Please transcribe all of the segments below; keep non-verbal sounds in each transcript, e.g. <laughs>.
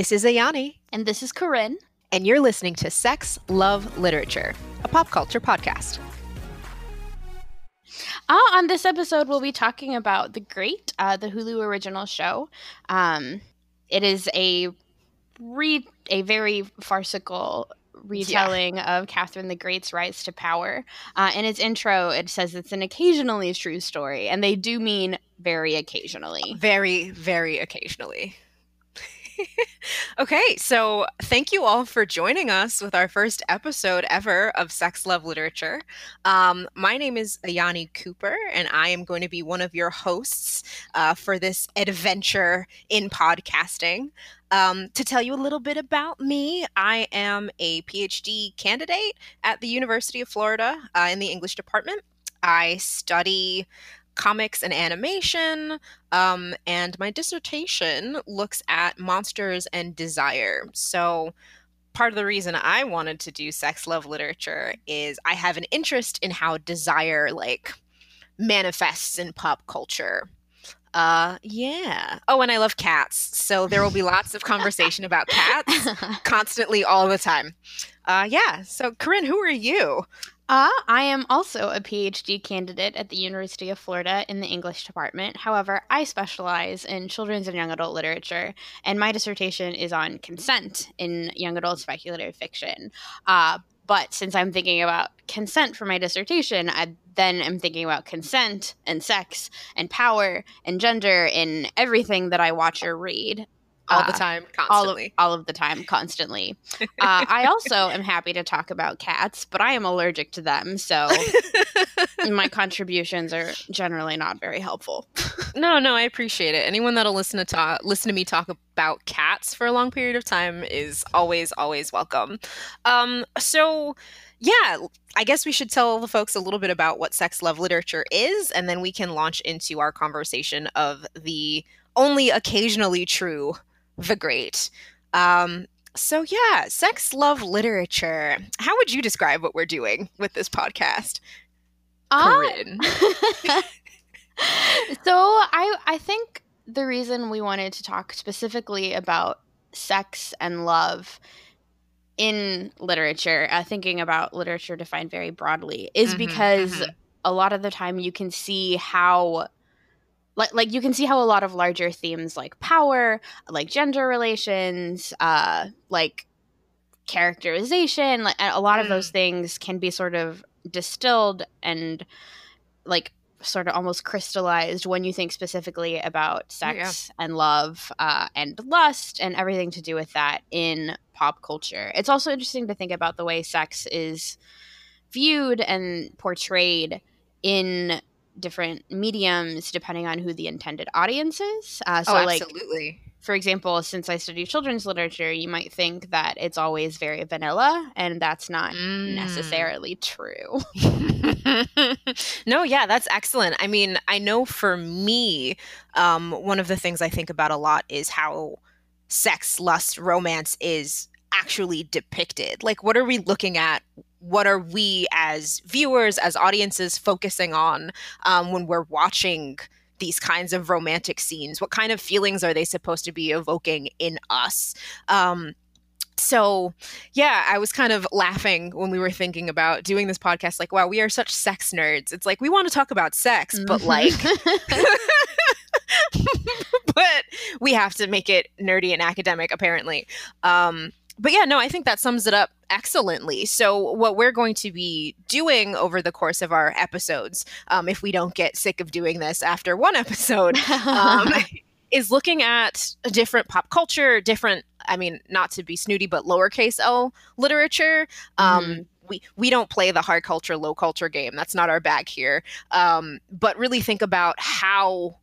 This is Ayani. And this is Corinne. And you're listening to Sex, Love, Literature, a pop culture podcast. Uh, on this episode, we'll be talking about The Great, uh, the Hulu original show. Um, it is a re- a very farcical retelling yeah. of Catherine the Great's rise to power. Uh, in its intro, it says it's an occasionally true story, and they do mean very occasionally. Very, very occasionally. <laughs> okay, so thank you all for joining us with our first episode ever of Sex Love Literature. Um, my name is Ayani Cooper, and I am going to be one of your hosts uh, for this adventure in podcasting. Um, to tell you a little bit about me, I am a PhD candidate at the University of Florida uh, in the English department. I study comics and animation. Um, and my dissertation looks at monsters and desire. So, part of the reason I wanted to do sex love literature is I have an interest in how desire, like, manifests in pop culture. Uh, yeah. Oh, and I love cats. So there will be <laughs> lots of conversation about cats <laughs> constantly all the time. Uh, yeah. So, Corinne, who are you? Uh, I am also a PhD candidate at the University of Florida in the English department. However, I specialize in children's and young adult literature, and my dissertation is on consent in young adult speculative fiction. Uh, but since I'm thinking about consent for my dissertation, I then am thinking about consent and sex and power and gender in everything that I watch or read all the uh, time, constantly. All of, all of the time, constantly. uh, I <laughs> also am happy to talk about cats, but I am allergic to them, so <laughs> my contributions are generally not very helpful. no, no, I appreciate it. Anyone that'll listen to talk, listen to me talk about cats for a long period of time is always, always welcome. Um, so yeah, I guess we should tell the folks a little bit about what sex love literature is, and then we can launch into our conversation of the only occasionally true the great. Um, so yeah, sex love literature. How would you describe what we're doing with this podcast? Uh, Corinne. <laughs> so I I think the reason we wanted to talk specifically about sex and love in literature, uh, thinking about literature defined very broadly, is mm-hmm, because mm-hmm. a lot of the time you can see how like like you can see how a lot of larger themes like power, like gender relations, uh, like characterization, like a lot of those mm. things can be sort of distilled and like sort of almost crystallized when you think specifically about sex yeah. and love uh, and lust and everything to do with that in pop culture. It's also interesting to think about the way sex is viewed and portrayed in different mediums depending on who the intended audience is. Uh, so, oh, absolutely. Like, for example, since I study children's literature, you might think that it's always very vanilla, and that's not mm. necessarily true. <laughs> <laughs> no, yeah, that's excellent. I mean, I know for me, um, one of the things I think about a lot is how sex, lust, romance is actually depicted. Like, what are we looking at what are we as viewers, as audiences, focusing on um, when we're watching these kinds of romantic scenes? What kind of feelings are they supposed to be evoking in us? Um, so yeah i was kind of laughing when we were thinking about doing this podcast like wow we are such sex nerds it's like we want to talk about sex mm-hmm. but like <laughs> <laughs> but we have to make it nerdy and academic apparently um but yeah, no, I think that sums it up excellently. So, what we're going to be doing over the course of our episodes, um, if we don't get sick of doing this after one episode, um, <laughs> is looking at a different pop culture, different, I mean, not to be snooty, but lowercase l literature. Um, mm-hmm. We, we don't play the hard culture, low culture game. That's not our bag here. Um, but really think about how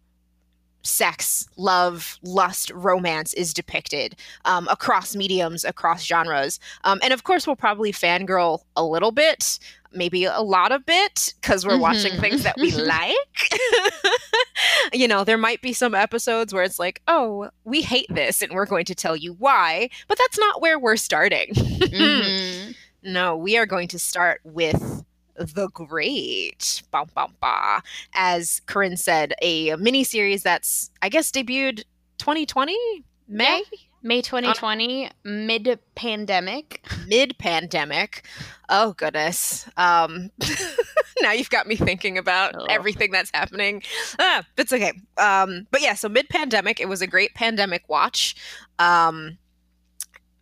sex, love, lust, romance is depicted um, across mediums, across genres. Um, and of course, we'll probably fangirl a little bit, maybe a lot of bit, because we're mm-hmm. watching things that we <laughs> like. <laughs> you know, there might be some episodes where it's like, oh, we hate this, and we're going to tell you why. But that's not where we're starting. <laughs> mm-hmm. No, we are going to start with the Great, bum, bum, bah, as Corinne said, a mini series that's, I guess, debuted 2020, May? May 2020, mid pandemic. Mid pandemic. Oh, goodness. Um, <laughs> now you've got me thinking about Ugh. everything that's happening. Ah, it's okay. Um, but yeah, so mid pandemic, it was a great pandemic watch. Um,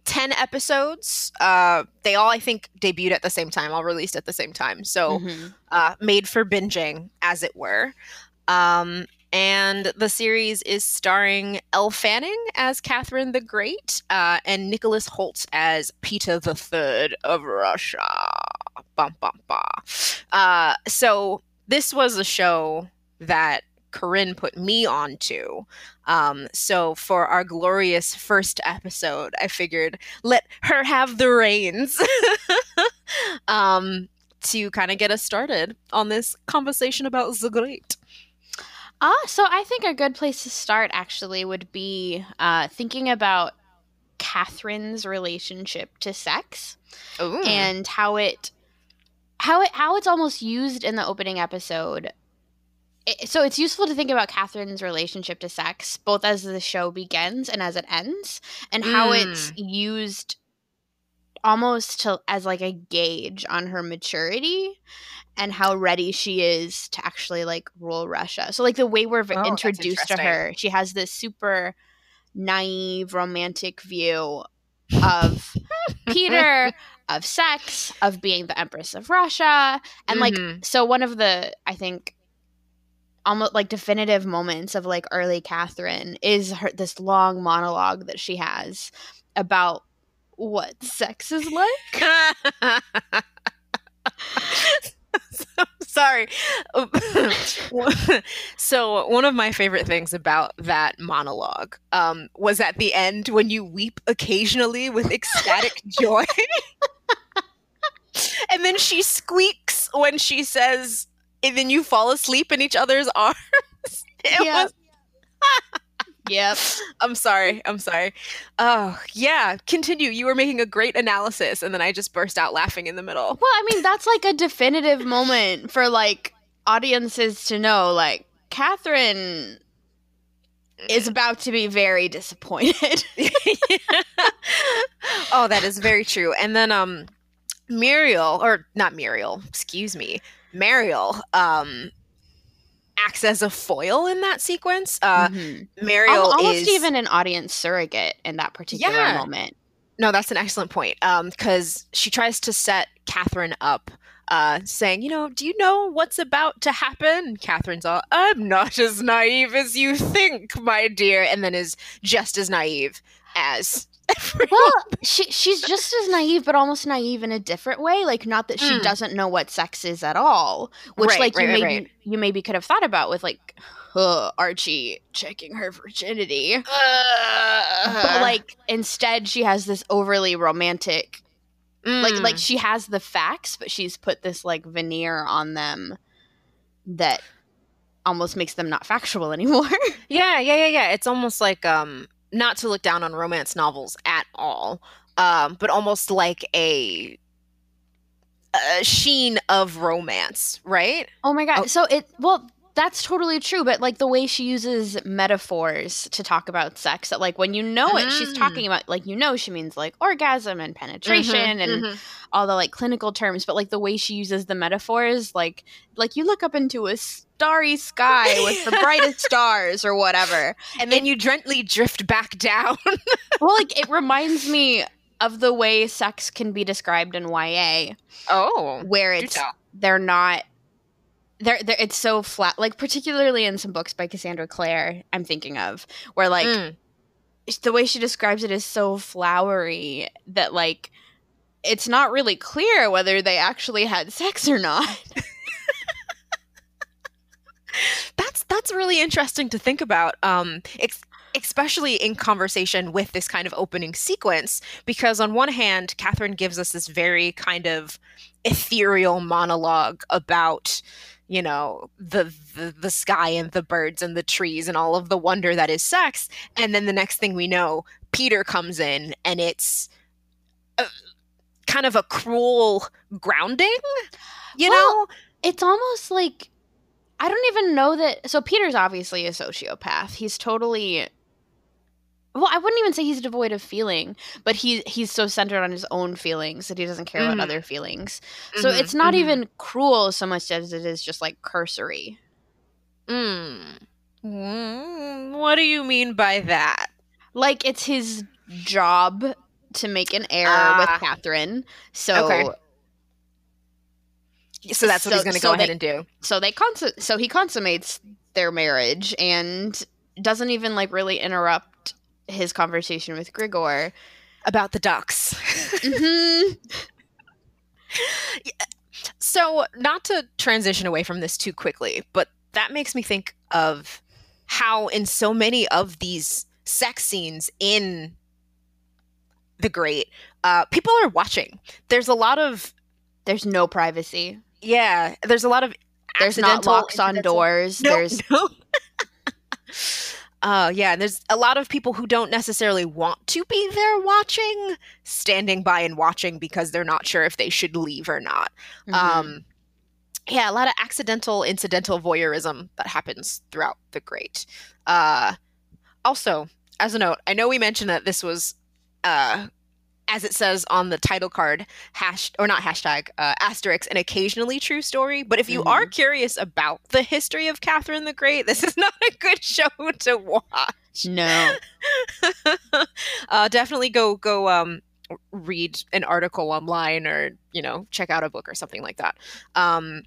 10 episodes. Uh, they all, I think, debuted at the same time, all released at the same time. So, Mhm. uh, made for binging, as it were. Um, and the series is starring Elle Fanning as Catherine the Great uh, and Nicholas Hoult as Peter the Third of Russia. Bum, bum, bum. Uh, so this was a show that Corinne put me onto. Um, so for our glorious first episode, I figured let her have the reins. <laughs> um, to kind of get us started on this conversation about the great. Ah, so I think a good place to start actually would be uh, thinking about Catherine's relationship to sex Ooh. and how it how it how it's almost used in the opening episode. It, so it's useful to think about Catherine's relationship to sex, both as the show begins and as it ends, and how it's used almost to as like a gauge on her maturity and how ready she is to actually like rule Russia. So like the way we're Oh, introduced to her, she has this super naive romantic view of <laughs> Peter, of sex, of being the empress of Russia, and like Mhm. so one of the I think almost like definitive moments of like early Catherine is her this long monologue that she has about what sex is like. <laughs> Sorry. <laughs> so one of my favorite things about that monologue um, was at the end when you weep occasionally with ecstatic <laughs> joy, and then she squeaks when she says, "And then you fall asleep in each other's <laughs> arms." It Yeah. was <laughs> Yep. I'm sorry. I'm sorry. Oh, yeah. Continue. You were making a great analysis, and then I just burst out laughing in the middle. Well, I mean, that's like a definitive moment for like audiences to know like Catherine is about to be very disappointed. <laughs> oh, that is very true. And then, um, Muriel, or not Muriel, excuse me, Marial, um, acts as a foil in that sequence. Uh, Mhm. Marial almost is even an audience surrogate in that particular Yeah. moment. No, that's an excellent point. Um, because she tries to set Catherine up, uh, saying, you know, do you know what's about to happen? Catherine's all, I'm not as naive as you think, my dear, and then is just as naive as <laughs> everyone. Well, she she's just as naive, but almost naive in a different way. Like, not that she Mm. doesn't know what sex is at all, which Right, like right, you right, maybe you maybe could have thought about with like uh, Archie checking her virginity. Uh, but like instead she has this overly romantic like mm. like she has the facts but she's put this like veneer on them that almost makes them not factual <laughs> anymore Yeah, yeah, yeah, yeah. It's almost like um not to look down on romance novels at all, um, but almost like a, a sheen of romance, right? oh my god Oh. so it well that's totally true but like the way she uses metaphors to talk about sex that like when you know it she's Mm. talking about like you know she means like orgasm and penetration Mhm, and mhm. all the like clinical terms but like the way she uses the metaphors like like you look up into a starry sky with the brightest <laughs> stars or whatever and then you gently drift back down. <laughs> well like it reminds me of the way sex can be described in YA oh, where it's they're not they're, they're it's so flat like particularly in some books by Cassandra Clare I'm thinking of where like Mm. the way she describes it is so flowery that like it's not really clear whether they actually had sex or not. <laughs> that's that's really interesting to think about. Um, ex- especially in conversation with this kind of opening sequence, because on one hand, Catherine gives us this very kind of ethereal monologue about you know the, the the sky and the birds and the trees and all of the wonder that is sex and then the next thing we know peter comes in and it's a, kind of a cruel grounding you Well, know It's almost like I don't even know that so Peter's obviously a sociopath. He's totally well, I wouldn't even say he's devoid of feeling, but he he's so centered on his own feelings that he doesn't care Mhm. about other feelings. So Mhm, it's not mhm. even cruel so much as it is just like cursory. Mm. Mm, What do you mean by that? Like it's his job to make an heir Ah. with Catherine. So Okay. So that's what So- he's going to so go ahead and do. so they consu- so he consummates their marriage and doesn't even like really interrupt his conversation with Grigor. About the ducks. Mhm. <laughs> So, not to transition away from this too quickly, but that makes me think of how, in so many of these sex scenes in The Great, uh, people are watching. There's a lot of, There's no privacy. Yeah, there's a lot of. There's not locks on doors. No, There's <laughs> no. Uh, yeah, and there's a lot of people who don't necessarily want to be there watching, standing by and watching because they're not sure if they should leave or not. Mhm. Um, yeah, a lot of accidental, incidental voyeurism that happens throughout the Great. Uh, also, as a note, I know we mentioned that this was, uh, as it says on the title card, hash or not hashtag uh, asterisk, an occasionally true story. But if you Mhm. are curious about the history of Catherine the Great, this is <laughs> not a good show to watch. no. <laughs> uh, definitely go go um, read an article online or you know check out a book or something like that. Um,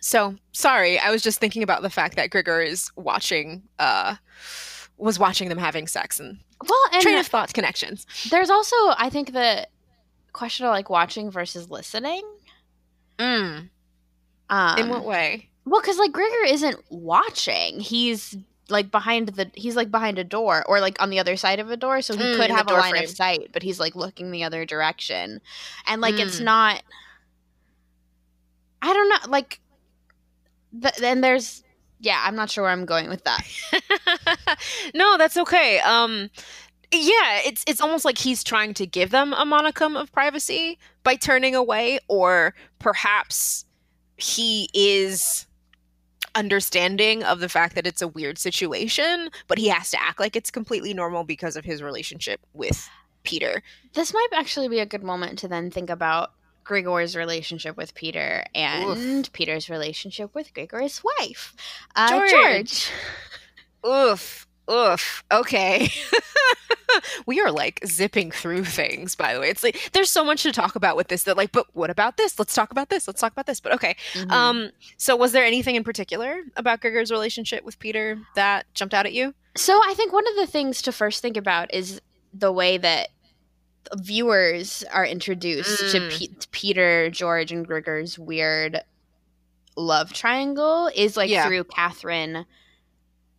so sorry, I was just thinking about the fact that Grigor is watching uh, was watching them having sex and Well, and train of thought connections. there's also I think the question of like watching versus listening. Mm. Um, In what way? Well, because like Grigor isn't watching. He's like behind the he's like behind a door or like on the other side of a door so he Mm, could have a line frame. of sight but he's like looking the other direction and like it's Mm. not i don't know like th- then there's yeah i'm not sure where i'm going with that <laughs> no, that's okay. Um yeah, it's it's almost like he's trying to give them a monicum of privacy by turning away or perhaps he is understanding of the fact that it's a weird situation, but he has to act like it's completely normal because of his relationship with Peter. this might actually be a good moment to then think about Grigor's relationship with Peter and Peter's relationship with Grigor's wife, uh, George. George. Oof. Oof. Okay. <laughs> we are like zipping through things, by the way. It's like there's so much to talk about with this that like, but what about this? Let's talk about this. Let's talk about this. But okay. Mhm. Um, so was there anything in particular about Grigor's relationship with Peter that jumped out at you? So I think one of the things to first think about is the way that viewers are introduced to Mm. Pe- to Peter, George, and Grigor's weird love triangle is like Yeah. through Catherine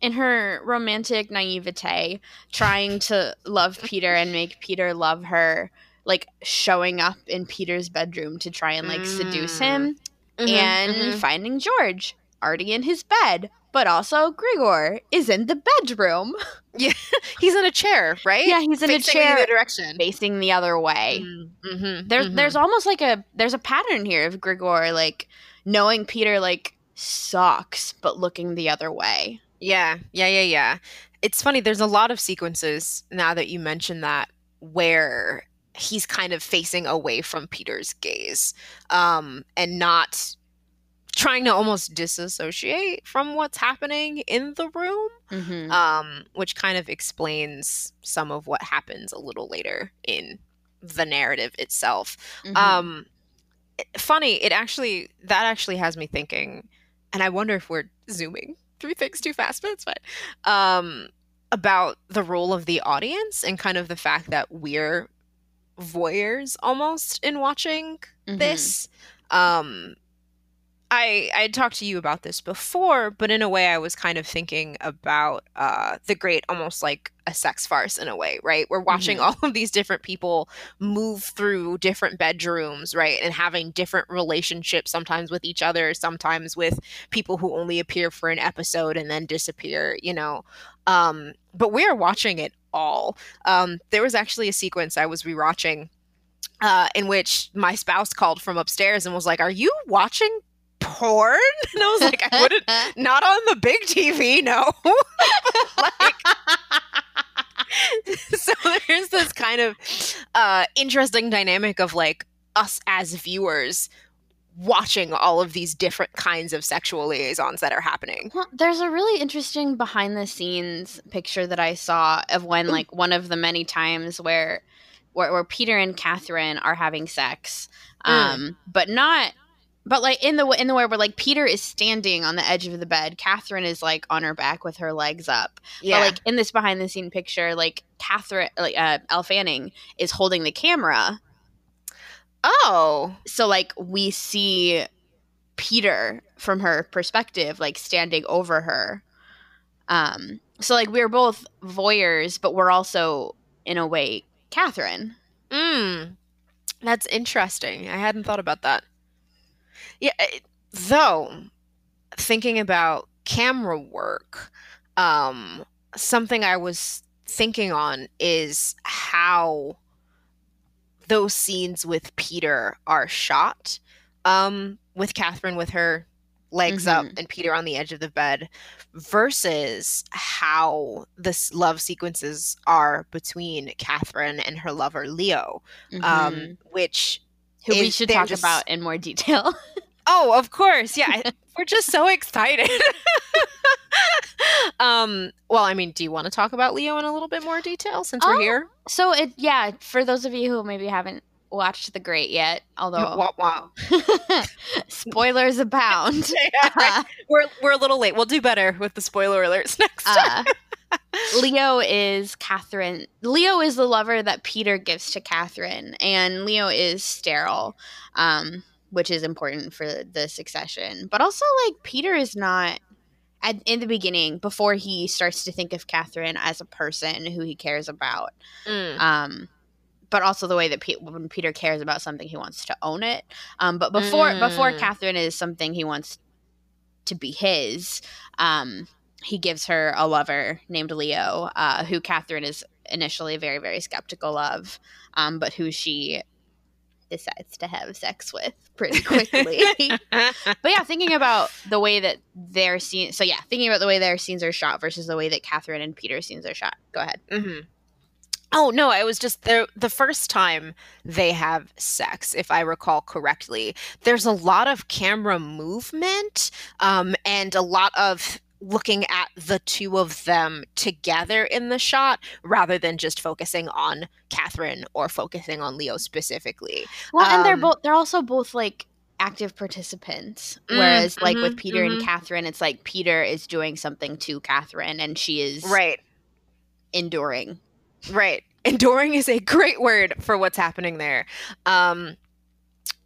in her romantic naivete trying to love Peter and make Peter love her like showing up in Peter's bedroom to try and like seduce him Mm-hmm, and finding George already in his bed but also Grigor is in the bedroom <laughs> Yeah, he's in a chair, right? Yeah, he's in a Facing chair the direction. facing the other way. Mm-hmm, There's there's almost like a there's a pattern here of Grigor like knowing Peter like sucks but looking the other way. Yeah, yeah, yeah, yeah. It's funny. There's a lot of sequences now that you mention that where he's kind of facing away from Peter's gaze, um, and not trying to almost disassociate from what's happening in the room, Mm-hmm. um, which kind of explains some of what happens a little later in the narrative itself. Mm-hmm. Um, funny, it actually that actually has me thinking, and I wonder if we're zooming through things too fast, but it's fine. Um, about the role of the audience and kind of the fact that we're voyeurs almost in watching Mm-hmm. this. Um, I I had talked to you about this before, but in a way, I was kind of thinking about uh, the great, almost like a sex farce in a way, right? We're watching Mhm. all of these different people move through different bedrooms, right, and having different relationships, sometimes with each other, sometimes with people who only appear for an episode and then disappear, you know. Um, but we are watching it all. Um, there was actually a sequence I was rewatching uh, in which my spouse called from upstairs and was like, "Are you watching porn?" <laughs> And I was like, "I wouldn't." <laughs> Not on the big TV, no. <laughs> like, so there's this kind of uh, interesting dynamic of like us as viewers watching all of these different kinds of sexual liaisons that are happening. Well, there's a really interesting behind the scenes picture that I saw of when Ooh. like one of the many times where where, where Peter and Catherine are having sex. Mm. Um, but not but like in the in the way where like Peter is standing on the edge of the bed, Catherine is like on her back with her legs up. Yeah. But like in this behind the scene picture, like Catherine, like uh, Elle Fanning is holding the camera. Oh, so like we see Peter from her perspective, like standing over her. Um, so like we're both voyeurs, but we're also in a way Catherine. Mm, that's interesting. I hadn't thought about that. Yeah, though thinking about camera work, um, something I was thinking on is how those scenes with Peter are shot. Um, with Catherine with her legs mm-hmm. up and Peter on the edge of the bed versus how the love sequences are between Catherine and her lover Leo, um, mm-hmm. um, which who we should talk just... about in more detail. <laughs> oh, of course, yeah, <laughs> we're just so excited. <laughs> um, well, I mean, do you want to talk about Leo in a little bit more detail since we're oh, here? So it, yeah, for those of you who maybe haven't watched The Great yet, although wow, wow. <laughs> spoilers abound. yeah, right. We're we're a little late. We'll do better with the spoiler alerts next time. Uh, Leo is Catherine. Leo is the lover that Peter gives to Catherine, and Leo is sterile, um, which is important for the succession. But also, like Peter is not at, in the beginning before he starts to think of Catherine as a person who he cares about. Mm. Um, but also the way that Pe- when Peter cares about something, he wants to own it. Um, but before mm. before Catherine is something he wants to be his, um, he gives her a lover named Leo, uh, who Catherine is initially very very skeptical of, um, but who she decides to have sex with pretty quickly. <laughs> but yeah, thinking about the way that their scenes, so yeah, thinking about the way their scenes are shot versus the way that Catherine and Peter's scenes are shot. Go ahead. Mm-hmm. Oh no, it was just the the first time they have sex, if I recall correctly. There's a lot of camera movement, um, and a lot of looking at the two of them together in the shot rather than just focusing on Catherine or focusing on Leo specifically. Well, um, and they're um, both they're also both like active participants. Whereas mm, like mm-hmm, with Peter mm-hmm. and Catherine, it's like Peter is doing something to Catherine and she is right enduring Right. Enduring is a great word for what's happening there. Um,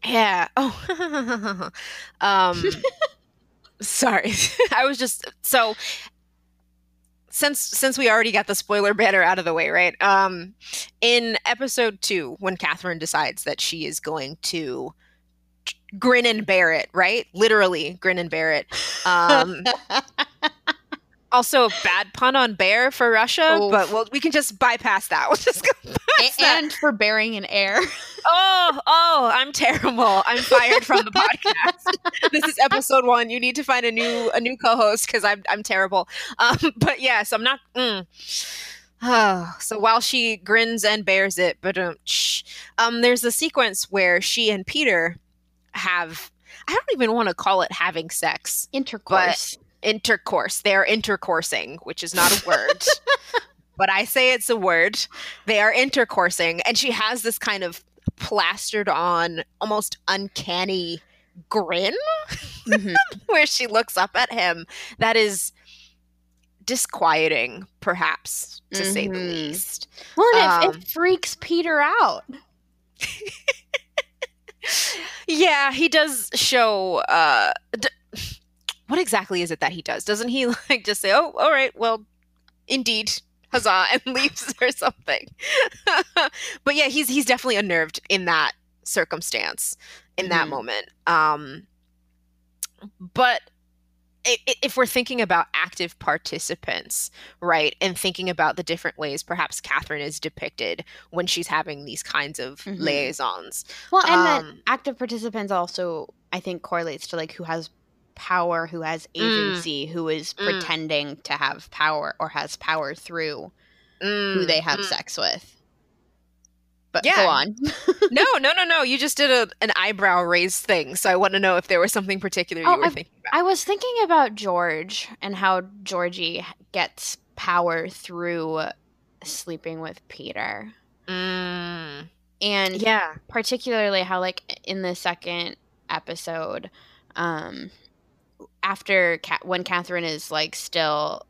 yeah. Oh. <laughs> um, <laughs> sorry. <laughs> I was just so since since we already got the spoiler banner out of the way, right? Um, in episode two, when Catherine decides that she is going to grin and bear it, right? Literally grin and bear it. <laughs> Um, also a bad pun on bear for Russia, Oof. but well, we can just bypass that. <laughs> We'll just go past and, that. for bearing an air. <laughs> oh, oh, I'm terrible. I'm fired from the <laughs> podcast. this is episode one. You need to find a new a new co-host because I'm I'm terrible. Um, but yes, I'm not. Mm. Oh, so while she grins and bears it, but um, there's a sequence where she and Peter have I don't even want to call it having sex. Intercourse intercourse. They're intercoursing, which is not a word. <laughs> but I say it's a word. They are intercoursing. And she has this kind of plastered on, almost uncanny grin mm-hmm. <laughs> where she looks up at him. That is disquieting, perhaps, to mm-hmm. say the mm-hmm. least. Well, um, it, it freaks Peter out. <laughs> yeah, he does show. Uh, d- what exactly is it that he does? Doesn't he <laughs> like just say, "Oh, all right, well, indeed, huzzah," <laughs> and leaves or something? <laughs> but yeah, he's he's definitely unnerved in that circumstance, in mm-hmm. that moment. Um, but if we're thinking about active participants, right, and thinking about the different ways perhaps Catherine is depicted when she's having these kinds of mm-hmm. liaisons. Well, and um, that active participants also, I think, correlates to like who has power, who has mm. agency, mm. who is mm. pretending to have power or has power through mm, who they have mm. sex with. But Yeah. go on. <laughs> no, no, no, no. You just did a, an eyebrow raise thing, so I want to know if there was something particular you Oh, were I've- thinking about. I was thinking about George and how Georgie gets power through sleeping with Peter. Mm, And yeah. particularly how like in the second episode um after when Catherine is like still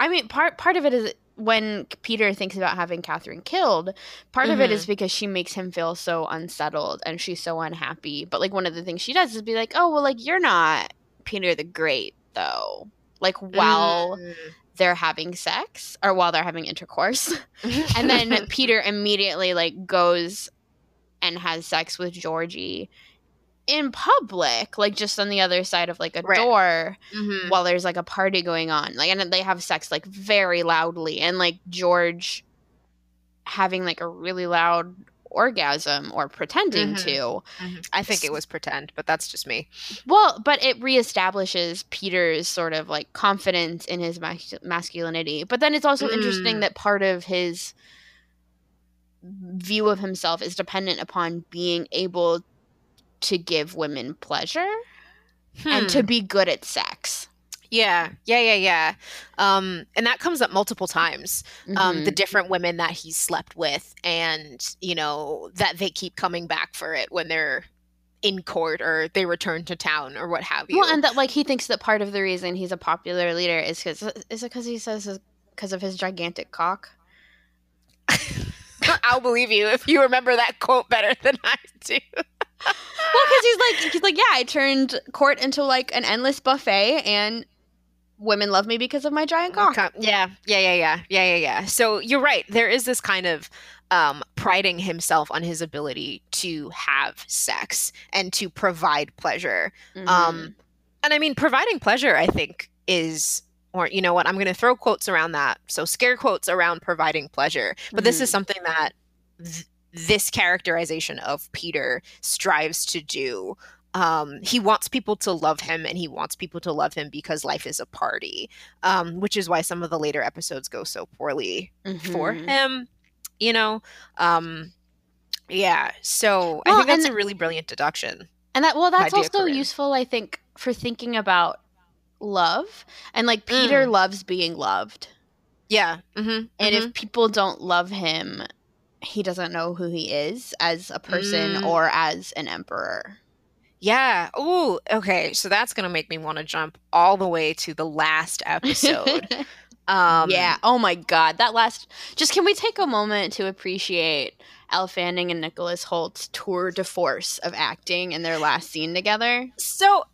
I mean part part of it is when Peter thinks about having Catherine killed, part of it Mhm. is because she makes him feel so unsettled and she's so unhappy. But like one of the things she does is be like, "Oh, well like you're not Peter the Great though." Like while Mm. they're having sex or while they're having intercourse. <laughs> and then Peter immediately like goes and has sex with Georgie in public, like just on the other side of like a Right. door Mhm. while there's like a party going on. Like and they have sex like very loudly and like George having like a really loud orgasm or pretending Mhm. to. Mhm. I think it was pretend, but that's just me. Well, but it reestablishes Peter's sort of like confidence in his mas- masculinity. But then it's also interesting Mm. that part of his view of himself is dependent upon being able to give women pleasure and to Hmm. be good at sex. Yeah, yeah, yeah, yeah. Um, and that comes up multiple times. Um, the Mhm. different women that he's slept with, and you know that they keep coming back for it when they're in court or they return to town or what have you. well, and that like he thinks that part of the reason he's a popular leader is because is it because he says because of his gigantic cock. <laughs> I'll believe you if you remember that quote better than I do. Well, because he's like he's like yeah, I turned court into like an endless buffet, and women love me because of my giant cock. Yeah, yeah, yeah, yeah, yeah, yeah, yeah. So you're right. There is this kind of um, priding himself on his ability to have sex and to provide pleasure. Mhm. Um, and I mean, providing pleasure, I think, is, or you know what, I'm going to throw quotes around that. So scare quotes around providing pleasure. But this is Mhm. something that th- this characterization of Peter strives to do. Um, he wants people to love him and he wants people to love him because life is a party, um, which is why some of the later episodes go so poorly for Mhm. him, you know? Um, yeah, so I think that's a really brilliant deduction. And that well, that's also useful, I think, for thinking about love. And like Peter Mm. loves being loved. Yeah. Mm-hmm. And if people don't love him, he doesn't know who he is as a person Mm. or as an emperor. Yeah. Oh, okay. So that's gonna make me want to jump all the way to the last episode. <laughs> um, yeah. Oh my god. That last just can we take a moment to appreciate Elle Fanning and Nicholas Hoult's tour de force of acting in their last scene together? So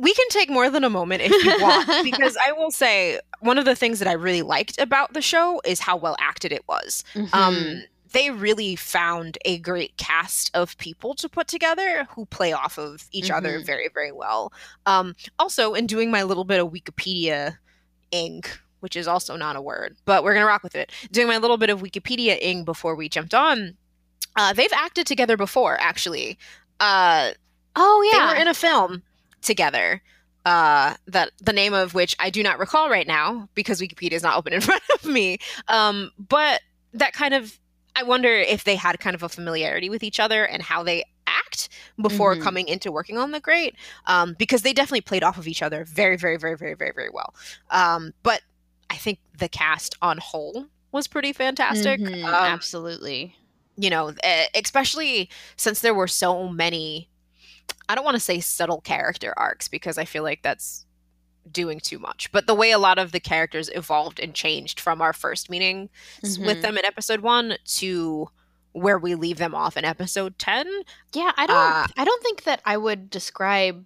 we can take more than a moment if you want, <laughs> because I will say one of the things that I really liked about the show is how well acted it was. Mhm. Um, they really found a great cast of people to put together who play off of each other Mhm. very, very well. Um, also, in doing my little bit of Wikipedia ing, which is also not a word, but we're gonna rock with it. Doing my little bit of Wikipedia ing before we jumped on. Uh, they've acted together before, actually. Uh, oh yeah. they were in a film together uh that the name of which i do not recall right now because wikipedia is not open in <laughs> front of me um but that kind of i wonder if they had kind of a familiarity with each other and how they act before Mhm. coming into working on the great um because they definitely played off of each other very very very very very very well um but i think the cast on whole was pretty fantastic Mhm, um, absolutely. you know, especially since there were so many, I don't want to say subtle character arcs because I feel like that's doing too much, but the way a lot of the characters evolved and changed from our first meeting s- with them in episode one to where we leave them off in episode 10. Yeah, I don't Uh, I don't think that I would describe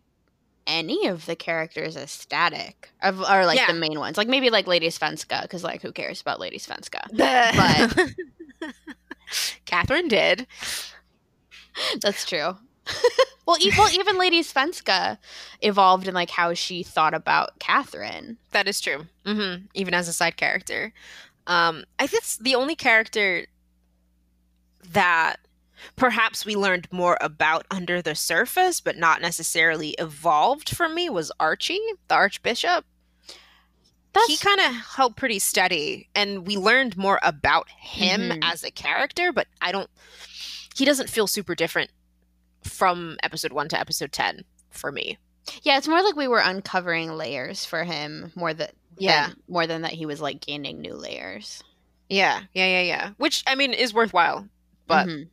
any of the characters as static of, or like Yeah. the main ones. Like maybe like Lady Svenska because like who cares about Lady Svenska? <laughs> But Catherine did. <laughs> That's true. <laughs> well, e- well, even Lady Svenska evolved in like how she thought about Catherine. That is true. hmm Even as a side character, um, I think it's the only character that perhaps we learned more about under the surface, but not necessarily evolved for me was Archie, the Archbishop. That's... he kind of held pretty steady and we learned more about him mm-hmm. as a character but i don't he doesn't feel super different from episode 1 to episode 10 for me yeah it's more like we were uncovering layers for him more that yeah than, more than that he was like gaining new layers yeah yeah yeah yeah which i mean is worthwhile but mm-hmm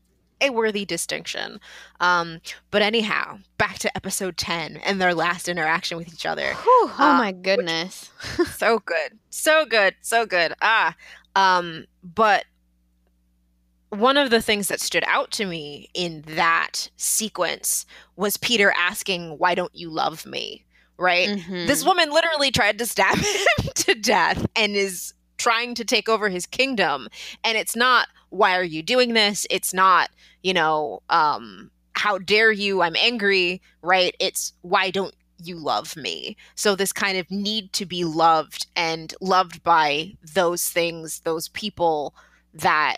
a worthy distinction. Um, but anyhow, back to episode 10 and their last interaction with each other. Whew, oh uh, my goodness. <laughs> so good. So good. So good. Ah. Um, but one of the things that stood out to me in that sequence was Peter asking, Why don't you love me? Right? Mm-hmm. This woman literally tried to stab <laughs> him to death and is trying to take over his kingdom. And it's not, Why are you doing this? It's not, you know, um, how dare you? I'm angry, right? It's why don't you love me? So, this kind of need to be loved and loved by those things, those people that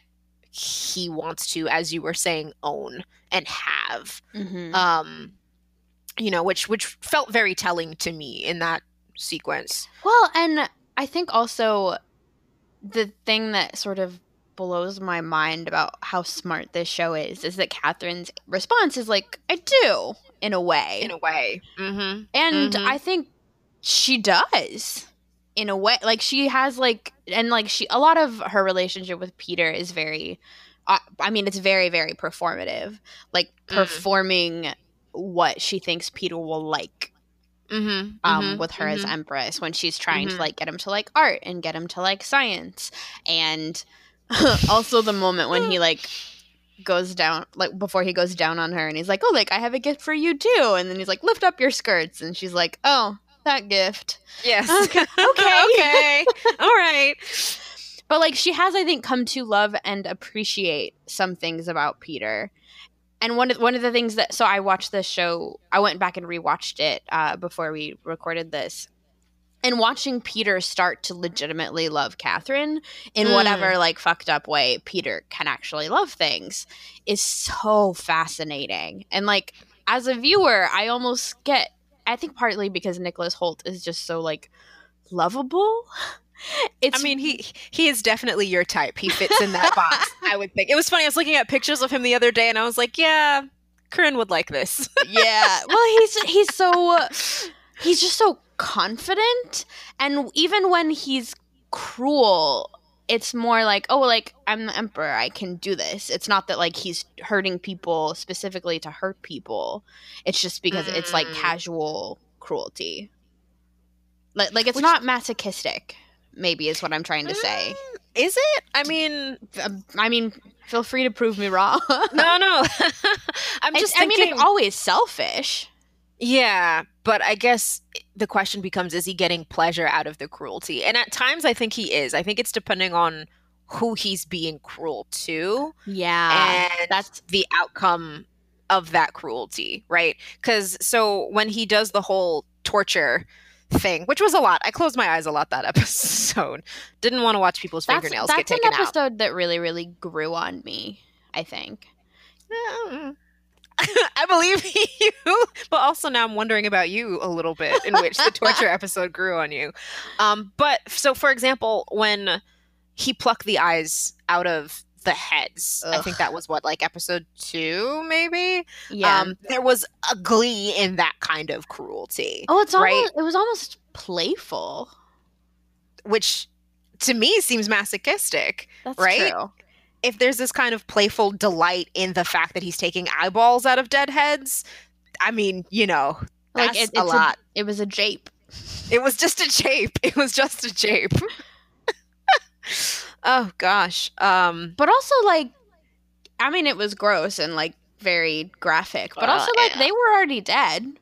he wants to, as you were saying, own and have. Mm-hmm. Um, you know, which which felt very telling to me in that sequence. Well, and I think also the thing that sort of blows my mind about how smart this show is is that Catherine's response is like, I do, in a way. In a way. Mm-hmm. And mm-hmm. I think she does in a way like she has like and like she a lot of her relationship with peter is very uh, i mean it's very very performative like mm. performing what she thinks peter will like mm-hmm, um, mm-hmm, with her as mm-hmm. empress when she's trying to mm-hmm. like get him to like art and get him to like science and <laughs> also the moment when he like goes down like before he goes down on her and he's like oh like i have a gift for you too and then he's like lift up your skirts and she's like oh that gift. Yes. <laughs> <laughs> Okay. Okay, okay. <laughs> all right. But like she has i think come to love and appreciate some things about peter. And one of one of the things that so i watched this show i went back and rewatched it uh, before we recorded this. And watching Peter start to legitimately love Catherine in mm. whatever like fucked up way Peter can actually love things is so fascinating. And like as a viewer, I almost get I think partly because Nicholas Hoult is just so like lovable. <laughs> It's, I mean, he he is definitely your type. He fits in that box. <laughs> I would think. It was funny. I was looking at pictures of him the other day, and I was like, "Yeah, Corinne would like this." <laughs> yeah. Well, he's he's so he's just so confident and even when he's cruel it's more like oh like i'm the emperor i can do this. It's not that like he's hurting people specifically to hurt people. It's just because mm. it's like mm. casual cruelty. Like, like it's Which, not masochistic maybe is what i'm trying to say. Mm, is it? I mean um, i mean feel free to prove me wrong. No no. <laughs> I'm just thinking, i mean it's always selfish. Yeah, but I guess the question becomes is he getting pleasure out of the cruelty? And at times I think he is. I think it's depending on who he's being cruel to. Yeah. And that's the outcome of that cruelty, right? Cuz so when he does the whole torture thing, which was a lot. I closed my eyes a lot that <laughs> episode. Didn't want to watch people's that's, fingernails get taken out. That's an episode that really really grew on me, I think. <laughs> I believe <laughs> you, but also now I'm wondering about you a little bit, in which the torture <laughs> episode grew on you. Um, but so, for example, when he plucked the eyes out of the heads, Ugh. I think that was what, like episode two, maybe. Yeah, um, there was a glee in that kind of cruelty. Oh, it's right? almost it was almost playful, which to me seems masochistic. That's right? True if there's this kind of playful delight in the fact that he's taking eyeballs out of dead heads, I mean, you know, that's like it, a lot. A, it was a jape. It was just a jape. <laughs> It was just a jape. <laughs> oh gosh. Um but also like I mean it was gross and like very graphic, but uh, also like yeah. they were already dead.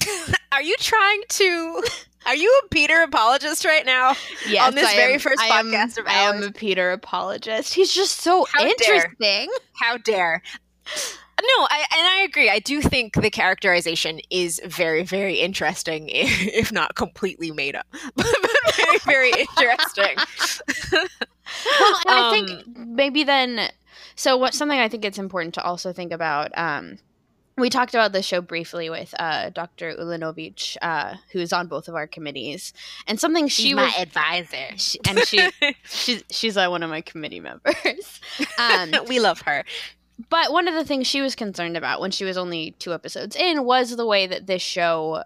<laughs> Are you trying to are you a Peter apologist right now? Yes, on this I very am, first I podcast am, I am a Peter apologist. He's just so How interesting. Dare. How dare? No, I, and I agree. I do think the characterization is very, very interesting, <laughs> if not completely made up, <laughs> but very, very interesting. well, um, I think um, maybe then. So, what something I think it's important to also think about. Um, we talked about the show briefly with uh, Dr. Ulinovich, uh, who's on both of our committees, and something she She's was my advisor. she, and she <laughs> she's she's uh, one of my committee members. <laughs> Um, we love her. but one of the things she was concerned about when she was only two episodes in was the way that this show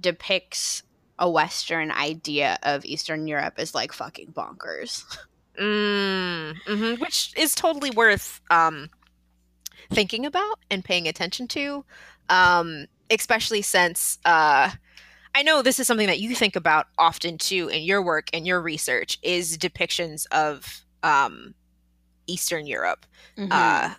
depicts a Western idea of Eastern Europe as like fucking bonkers. Mm, mhm, Which is totally worth um, thinking about and paying attention to, um, especially since uh, I know this is something that you think about often too in your work and your research is depictions of um, Eastern Europe Mm-hmm. uh,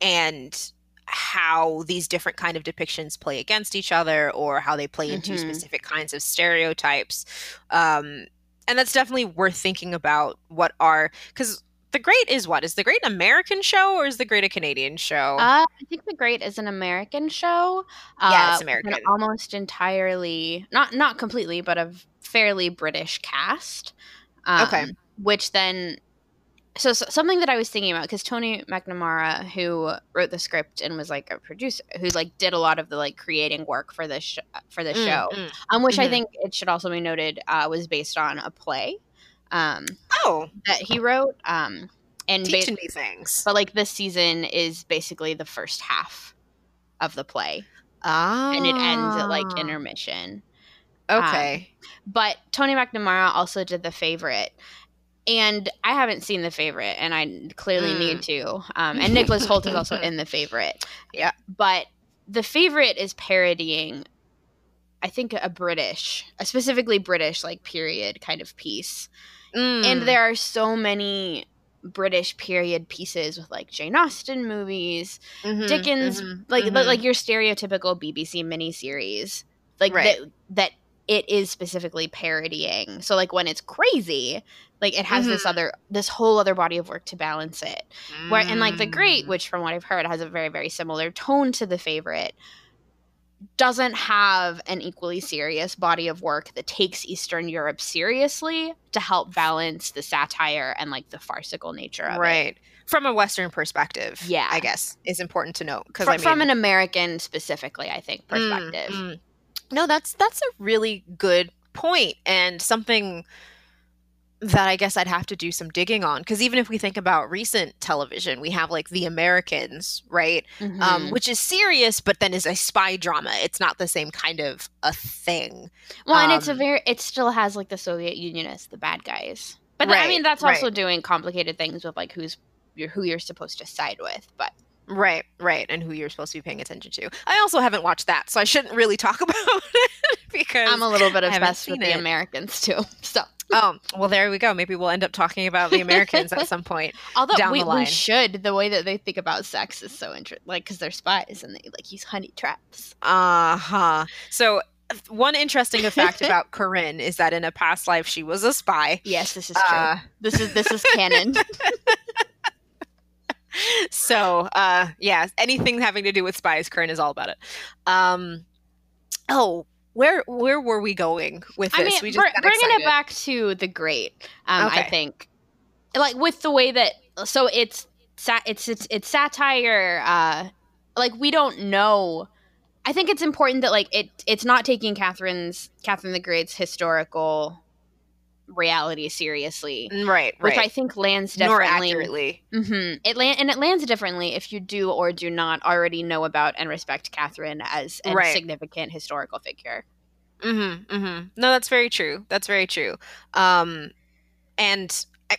and how these different kind of depictions play against each other or how they play into Mhm. specific kinds of stereotypes um, and that's definitely worth thinking about what are because the great is what is the great an american show or is the great a canadian show Uh, I think The Great is an American show. Yeah, it's uh, American. almost entirely, not not completely, but a fairly British cast. Um, Okay. Which then, so, so something that I was thinking about because Tony McNamara, who wrote the script and was like a producer, who like did a lot of the like creating work for this sh- for the Mm, show, mm. um, which I Mhm. think it should also be noted uh, was based on a play, um, oh. that he wrote, um, and ba- teaching me things. but like this season is basically the first half of the play. Ah and it ends at like intermission. Okay. But tony mcnamara also did the favorite. And i haven't seen the favorite and i clearly Mm. need to. Um, and <laughs> nicholas hoult is also in the favorite. Yeah. but the favorite is parodying i think a british a specifically british like period kind of piece Mm. and there are so many british period pieces with like jane austen movies Mhm, Dickens, mhm, like mhm. like your stereotypical BBC miniseries, like Right. that that it is specifically parodying. So like when it's crazy, like it has this Mhm. other this whole other body of work to balance it. Where and like the Great, Mm. which from what I've heard has a very very similar tone to the favorite, doesn't have an equally serious body of work that takes Eastern Europe seriously to help balance the satire and like the farcical nature of it. right from a western perspective Yeah. i guess is important to note because i mean from an American specifically, I think Mm, perspective. mm. No, that's that's a really good point and something that I guess I'd have to do some digging on because even if we think about recent television, we have like The Americans, right? Um, Mhm. which is serious, but then is a spy drama. It's not the same kind of a thing. well, and it's a um, very it still has like the Soviet Union as the bad guys, but th- I mean that's right. also doing complicated things with like who's you're, who you're supposed to side with. But Right, right, and who you're supposed to be paying attention to. I also haven't watched that, so I shouldn't really talk <laughs> about it because I'm a little bit obsessed with seen the. Americans too. <laughs> So oh, well, there we go. Maybe we'll end up talking about the Americans at some point. <laughs> although Down we, the line. we should, the way that they think about sex is so interesting. Like because they're spies and they like use honey traps. Uh huh. So, one interesting fact <laughs> about Corinne is that in a past life she was a spy. Yes, this is true. Uh, this is this is canon. <laughs> so, uh, yeah, anything having to do with spies, Corinne is all about it. Um, oh, where where were we going with this? I mean, we br- got bringing excited. it back to the great, um, I think, like with the way that so it's it's it's it's satire. Uh, like we don't know. I think it's important that like it it's not taking Catherine's Catherine the Great's historical reality seriously, Mm, right, which. I think lands differently. accurately. hmm It land and it lands differently if you do or do not already know about and respect Catherine as a Right. significant historical figure. Mm-hmm, mm-hmm. No, that's very true. That's very true. Um, and I,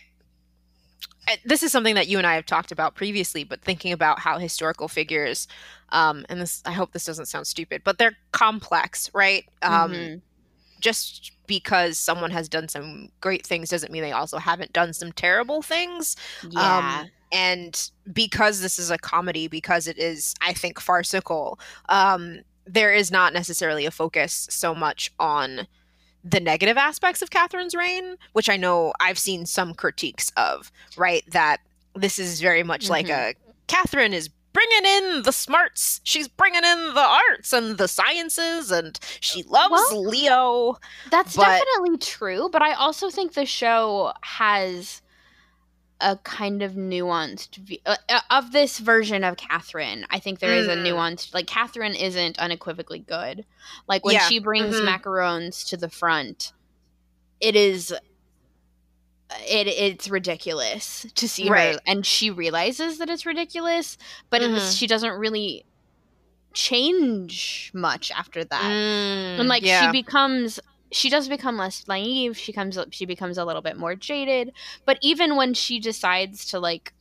I, this is something that you and I have talked about previously, but thinking about how historical figures, um, and this, I hope this doesn't sound stupid, but they're complex, right? Um, Mhm. Just because someone has done some great things doesn't mean they also haven't done some terrible things. Yeah. Um, and because this is a comedy, because it is, I think, farcical, um, there is not necessarily a focus so much on the negative aspects of Catherine's reign, which I know I've seen some critiques of, right? That this is very much like Mhm. a Catherine is bringing in the smarts, she's bringing in the arts and the sciences, and she loves Well- Leo. That's But- definitely true, but I also think the show has a kind of nuanced view uh, uh, of this version of Catherine. I think there is a Mm. nuanced like Catherine isn't unequivocally good. Like when Yeah. she brings Mhm. macarons to the front, it is it it's ridiculous to see Right. her and she realizes that it's ridiculous, but it- Mhm. she doesn't really change much after that Mm, and like yeah. she becomes she does become less naive she comes she becomes a little bit more jaded but even when she decides to like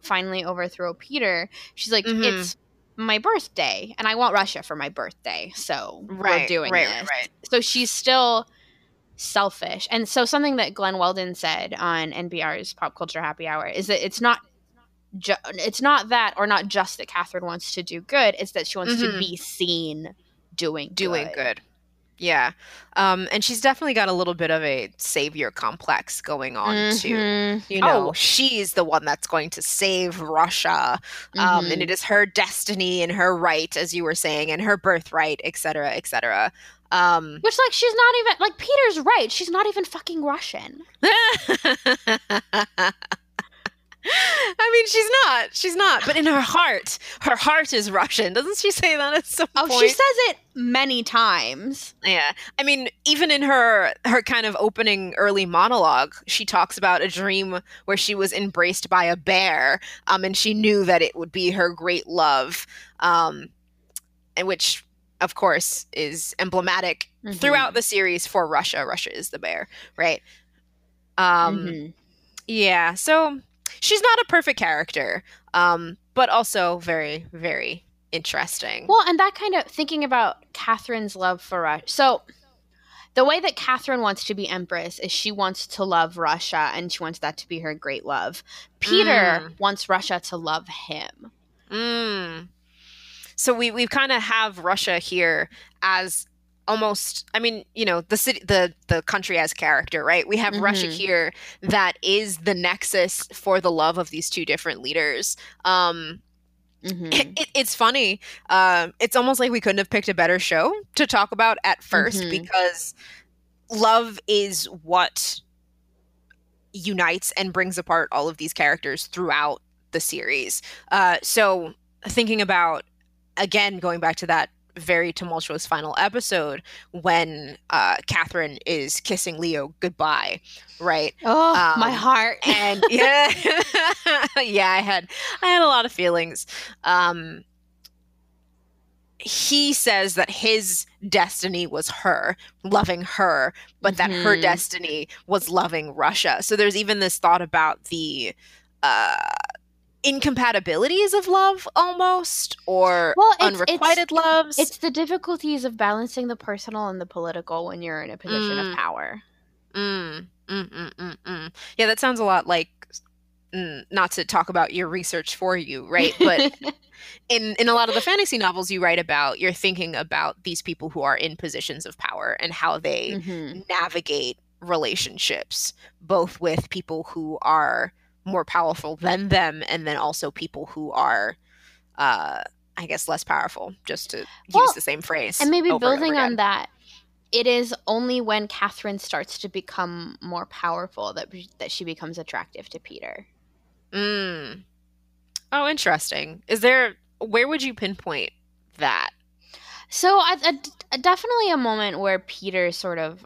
finally overthrow peter she's like Mhm. it's my birthday and i want russia for my birthday so we're doing right, this right, so she's still selfish and so something that glenn weldon said on npr's pop culture happy hour is that it's not ju- it's not that or not just that catherine wants to do good it's that she wants to Mhm. be seen doing doing good. good. Yeah. Um, and she's definitely got a little bit of a savior complex going on too. Mhm. You know, Oh. she's the one that's going to save Russia. Um, Mhm. and it is her destiny and her right, as you were saying, and her birthright, et cetera, et cetera. Um, Which, like, she's not even like Peter's right. She's not even fucking Russian. <laughs> I mean, she's not. She's not. But in her heart, her heart is Russian. Doesn't she say that at some Oh, point? she says it many times. Yeah. I mean, even in her her kind of opening early monologue, she talks about a dream where she was embraced by a bear, um, and she knew that it would be her great love, um, and which, of course, is emblematic Mm-hmm. throughout the series for Russia. Russia is the bear, right? Um, Mhm. yeah. So she's not a perfect character, um, but also very, very interesting. Well, and that kind of thinking about Catherine's love for Russia. So, the way that Catherine wants to be empress is she wants to love Russia and she wants that to be her great love. Peter Mm. wants Russia to love him. Mm. So we we kind of have Russia here as almost I mean, you know, the city the the country as character, right? We have Russia Mhm. here that is the nexus for the love of these two different leaders. Um Mhm. it, it's funny. Um it's almost like we couldn't have picked a better show to talk about at 1st Mhm. because love is what unites and brings apart all of these characters throughout the series. Uh, so thinking about again going back to that very tumultuous final episode when uh, Catherine is kissing Leo goodbye, right? Oh, my Um, heart. And <laughs> yeah, <laughs> yeah, I had I had a lot of feelings. Um, he says that his destiny was her, loving her, but that her Mhm. destiny was loving Russia. So there's even this thought about the uh, incompatibilities of love almost, or Well, it's- unrequited loves. It's the difficulties of balancing the personal and the political when you're in a position Mm. of power. Mm, mm, mm, mm, mm. Yeah, that sounds a lot like. Not to talk about your research for you, right? But <laughs> in in a lot of the fantasy novels you write about, you're thinking about these people who are in positions of power and how they Mhm. navigate relationships, both with people who are more powerful than them, and then also people who are, uh, I guess, less powerful. Just to use the same phrase, and maybe building on that it is only when catherine starts to become more powerful that that she becomes attractive to peter Mm. Oh, interesting. Is there where would you pinpoint that? so I- I- definitely a moment where peter sort of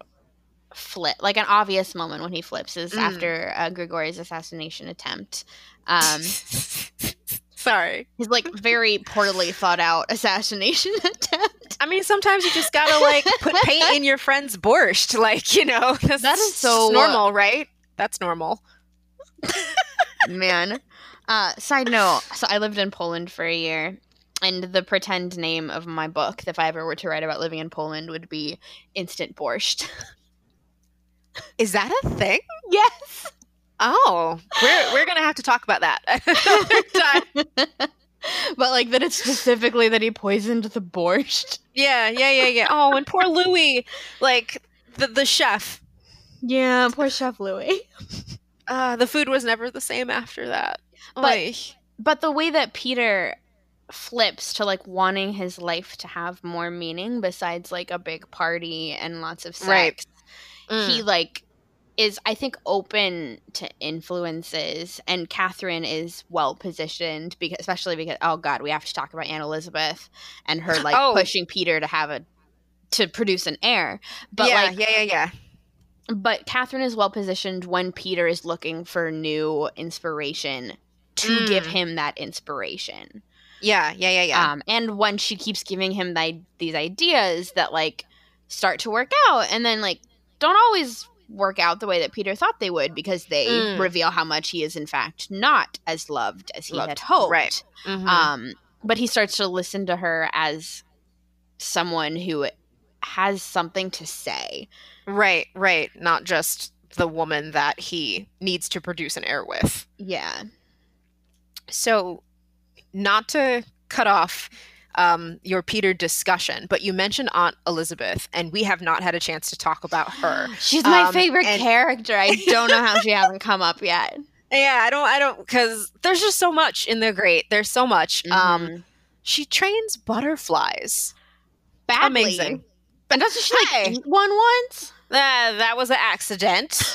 flip like an obvious moment when he flips is Mm. after uh, grigori's assassination attempt um <laughs> Sorry. his like very poorly thought out assassination <laughs> attempt I mean, sometimes you just gotta like put paint in your friend's borscht, like you know. <laughs> That's That is so- normal, right? That's normal. man. Uh, side note: so I lived in Poland for a year, and the pretend name of my book, if I ever were to write about living in Poland, would be Instant Borscht. Is that a thing? yes. Oh, we're we're gonna have to talk about that <laughs> another time. but like that, it's specifically that he poisoned the borscht. Yeah, yeah, yeah, yeah. Oh, and poor Louis, like the the chef. Yeah, poor Chef Louis. Uh, the food was never the same after that. But- Oy. But the way that Peter flips to like wanting his life to have more meaning besides like a big party and lots of sex, Right. He Mm. like is I think open to influences and Catherine is well positioned because especially because oh god, we have to talk about Aunt Elizabeth and her like Oh. pushing Peter to have a to produce an heir. But yeah, like yeah, yeah, yeah. but Catherine is well positioned when Peter is looking for new inspiration to Mm. give him that inspiration. Yeah, yeah, yeah, yeah. Um, and when she keeps giving him the, these ideas that like start to work out and then like don't always work out the way that Peter thought they would because they Mm. reveal how much he is in fact not as loved as he Loved, had hoped. right. Mhm. Um, but he starts to listen to her as someone who has something to say. right, right. Not just the woman that he needs to produce an heir with. Yeah. So, not to cut off um, your Peter discussion, but you mentioned Aunt Elizabeth, and we have not had a chance to talk about her. <gasps> She's my Um, favorite and- character. I don't know how she hasn't come up yet. <laughs> Yeah, I don't, I don't, because there's just so much in the great. There's so much. Um, Mhm. she trains butterflies. badly. Amazing. And doesn't she like Hey. eat one once? Uh, that was an accident. <laughs>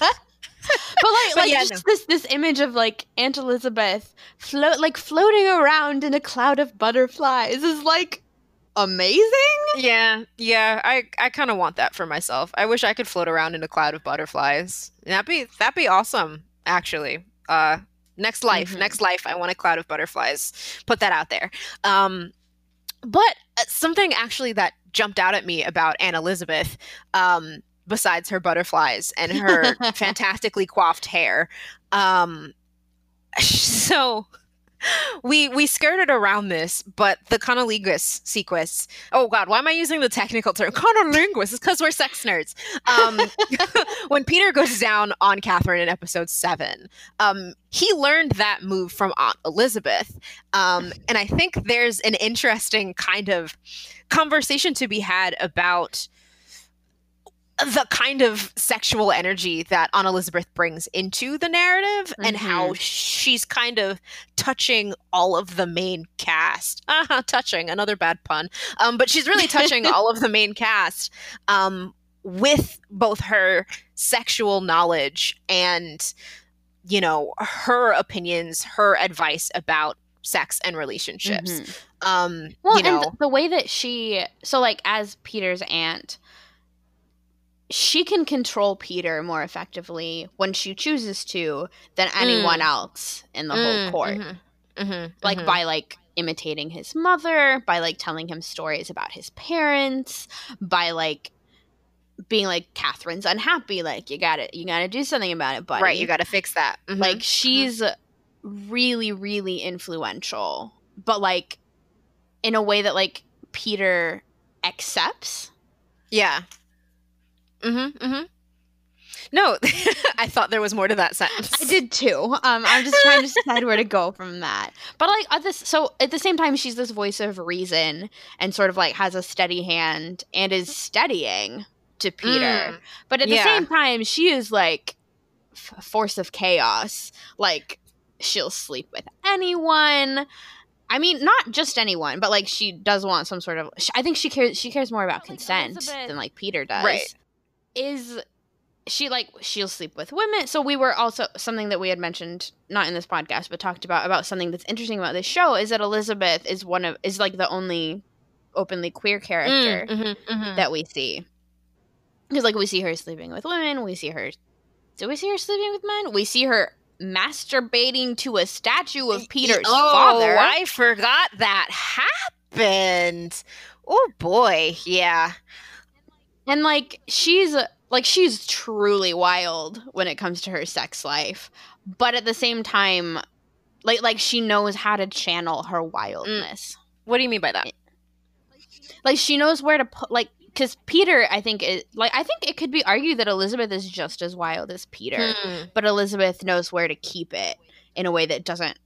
<laughs> <laughs> But like, But like yeah, just no. this this image of like Aunt Elizabeth float like floating around in a cloud of butterflies is like amazing. yeah, yeah. I, I kind of want that for myself. I wish I could float around in a cloud of butterflies. That'd be, that'd be awesome. Actually, uh, next life, Mhm. next life, I want a cloud of butterflies. Put that out there. Um, but uh, something actually that jumped out at me about Aunt Elizabeth, um, besides her butterflies and <laughs> her fantastically coiffed hair, um, <laughs> so we we skirted around this, but the cunnilingus sequence. Oh God, why am I using the technical term cunnilingus? It's because we're sex nerds. Um, <laughs> when Peter goes down on Catherine in episode seven, um, he learned that move from Aunt Elizabeth, um, and I think there's an interesting kind of conversation to be had about the kind of sexual energy that Aunt Elizabeth brings into the narrative and how she's kind of touching all of the main cast. Uh-huh, touching, another bad pun. Um, but she's really touching <laughs> all of the main cast um, with both her sexual knowledge and, you know, her opinions, her advice about sex and relationships. Mhm. Um, Well, you know, and the way that she so like as Peter's aunt, she can control Peter more effectively when she chooses to than anyone else in the whole Mm, court. mhm, mhm, like mhm. by like imitating his mother by like telling him stories about his parents by like being like catherine's unhappy like you gotta you gotta do something about it buddy right, you got to fix that. Mhm. like she's really really influential but like in a way that like peter accepts Yeah. Mm-hmm. Mm-hmm. No, <laughs> I thought there was more to that sentence. I did too. Um, I'm just trying to decide where to go from that. But like at this, so at the same time, she's this voice of reason and sort of like has a steady hand and is steadying to Peter. Mm, But at the yeah. same time, she is like force of chaos. Like she'll sleep with anyone. I mean, not just anyone, but like she does want some sort of. I think she cares. She cares more about consent Elizabeth. than like Peter does. Right. Is she like she'll sleep with women? So we were also something that we had mentioned, not in this podcast, but talked about about something that's interesting about this show is that Elizabeth is one of is like the only openly queer character Mm, mhm, mhm. that we see. Because like we see her sleeping with women, we see her. Do we see her sleeping with men? We see her masturbating to a statue of Peter's oh, father. I forgot that happened. Oh boy, yeah. And like she's like she's truly wild when it comes to her sex life, but at the same time, like like she knows how to channel her wildness. What do you mean by that? Like she knows where to put like because Peter, I think it like I think it could be argued that Elizabeth is just as wild as Peter. Hmm. but Elizabeth knows where to keep it in a way that doesn't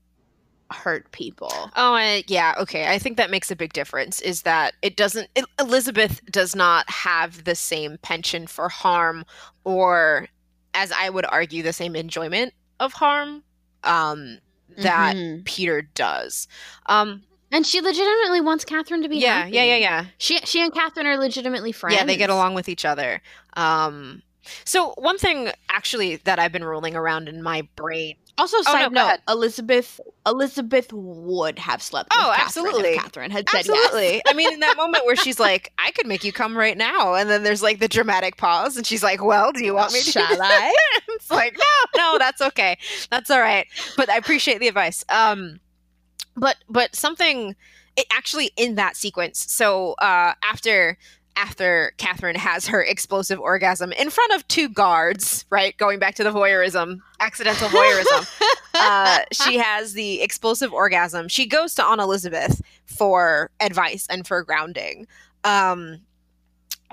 hurt people. Oh, I, yeah. Okay, I think that makes a big difference. Is that it doesn't? El- Elizabeth does not have the same penchant for harm, or, as I would argue, the same enjoyment of harm. Um, that Mhm. Peter does. Um, and she legitimately wants Catherine to be yeah, happy. yeah, yeah, yeah. She she and Catherine are legitimately friends. Yeah, they get along with each other. Um, So one thing actually that I've been rolling around in my brain. Also, Oh, side no, note. Elizabeth Elizabeth would have slept. Oh, with Catherine absolutely. If Catherine had said yes. Absolutely. <laughs> I mean, in that moment where she's like, "I could make you come right now," and then there's like the dramatic pause, and she's like, "Well, do you want me to?" Shall <laughs> I? it's like, no, no, that's okay. That's all right. But I appreciate the advice. Um, but but something it actually in that sequence. So uh, after after Catherine has her explosive orgasm in front of two guards, right? Going back to the voyeurism, accidental <laughs> voyeurism. uh, she has the explosive orgasm. She goes to Aunt Elizabeth for advice and for grounding. Um,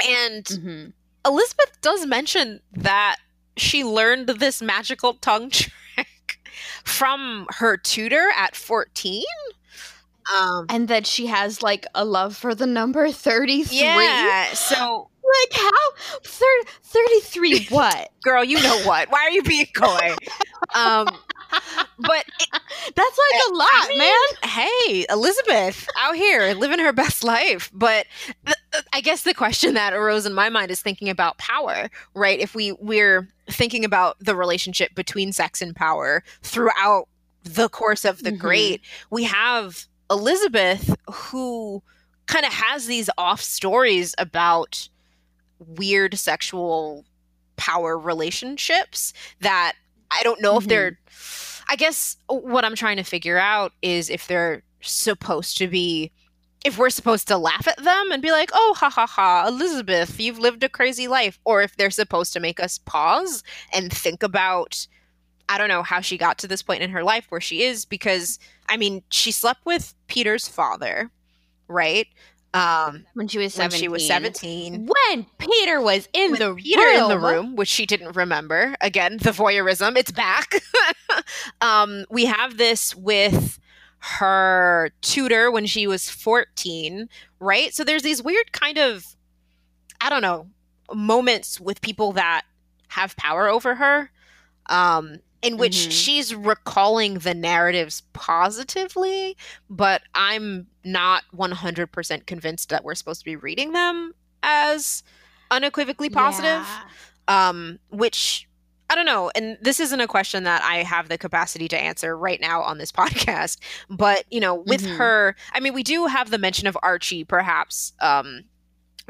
and Mhm. Elizabeth does mention that she learned this magical tongue <laughs> trick from her tutor at 14. Um, And that she has like a love for the number thirty three. yeah, so Like how Thir- thirty three? <laughs> What? girl, you know what? Why are you being coy? Um, but it- <laughs> That's like a lot, I mean, man. hey, Elizabeth out here living her best life. But th- I guess the question that arose in my mind is thinking about power, right? If we we're thinking about the relationship between sex and power throughout the course of the Mhm. great, we have Elizabeth who kind of has these off stories about weird sexual power relationships that I don't know if Mhm. they're I guess what I'm trying to figure out is if they're supposed to be if we're supposed to laugh at them and be like, "Oh, ha ha ha, Elizabeth, you've lived a crazy life," or if they're supposed to make us pause and think about I don't know how she got to this point in her life where she is because I mean, she slept with Peter's father, right? Um When she was when seventeen. she was 17 When Peter was in with the Peter room. in the room, which she didn't remember. Again, the voyeurism, it's back. <laughs> um, we have this with her tutor when she was 14, right? So there's these weird kind of, I don't know, moments with people that have power over her, um, in which Mhm. she's recalling the narratives positively, but I'm not 100% convinced that we're supposed to be reading them as unequivocally positive Yeah. um which i don't know and this isn't a question that i have the capacity to answer right now on this <laughs> podcast but you know with Mhm. her i mean we do have the mention of archie perhaps um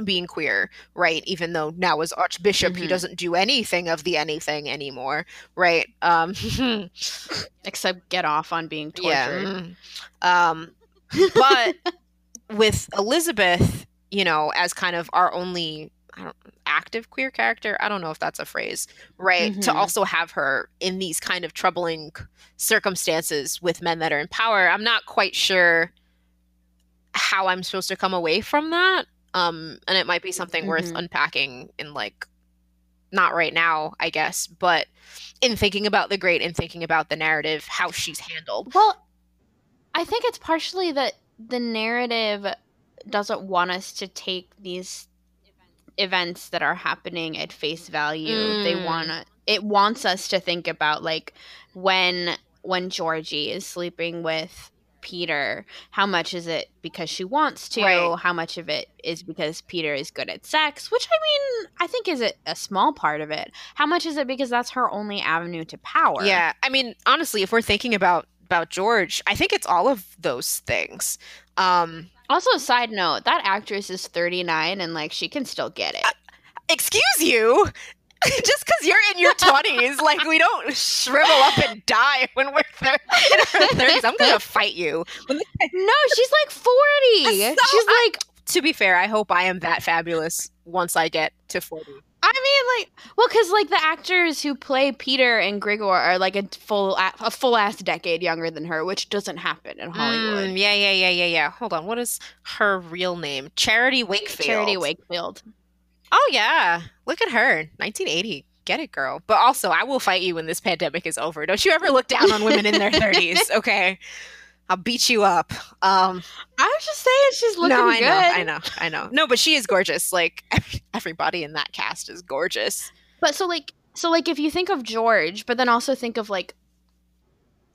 being queer right even though now as archbishop he Mhm. doesn't do anything of the anything anymore right um <laughs> Except get off on being <laughs> yeah tortured. mm. um but with Elizabeth, you know, as kind of our only I don't, active queer character, I don't know if that's a phrase, right? To Mhm. also have her in these kind of troubling circumstances with men that are in power, I'm not quite sure how I'm supposed to come away from that. Um, and it might be something worth Mhm. unpacking in like not right now, I guess, but in thinking about the great and thinking about the narrative, how she's handled. Well, I think it's partially that the narrative doesn't want us to take these events that are happening at face value. They Mm. want it wants us to think about like when when Georgie is sleeping with Peter, how much is it because she wants to? Right. How much of it is because Peter is good at sex? Which I mean, I think is a, a small part of it. How much is it because that's her only avenue to power? Yeah, I mean, honestly, if we're thinking about about George, I think it's all of those things. Um, Also, side note, that actress is 39 and like she can still get it. excuse you. <laughs> Just because you're in your twenties, like we don't shrivel up and die <laughs> when we're thir- <laughs> in our thirties. I'm gonna fight you. No, she's like 40. So she's I- like, to be fair, I hope I am that fabulous once I get to forty. I mean, like, well, because like the actors who play Peter and Grigor are like a full a, a full ass decade younger than her, which doesn't happen in Hollywood. Mm, yeah, yeah, yeah, yeah, yeah. Hold on, what is her real name? Charity Wakefield. Charity Wakefield. Oh yeah, look at her, 1980. Get it, girl. But also, I will fight you when this pandemic is over. Don't you ever look down on women in their 30s, <laughs> okay? I'll beat you up. Um, I was just saying she's looking no, I good. know, I know, I know. No, but she is gorgeous. Like everybody in that cast is gorgeous. But so like so like if you think of George, but then also think of like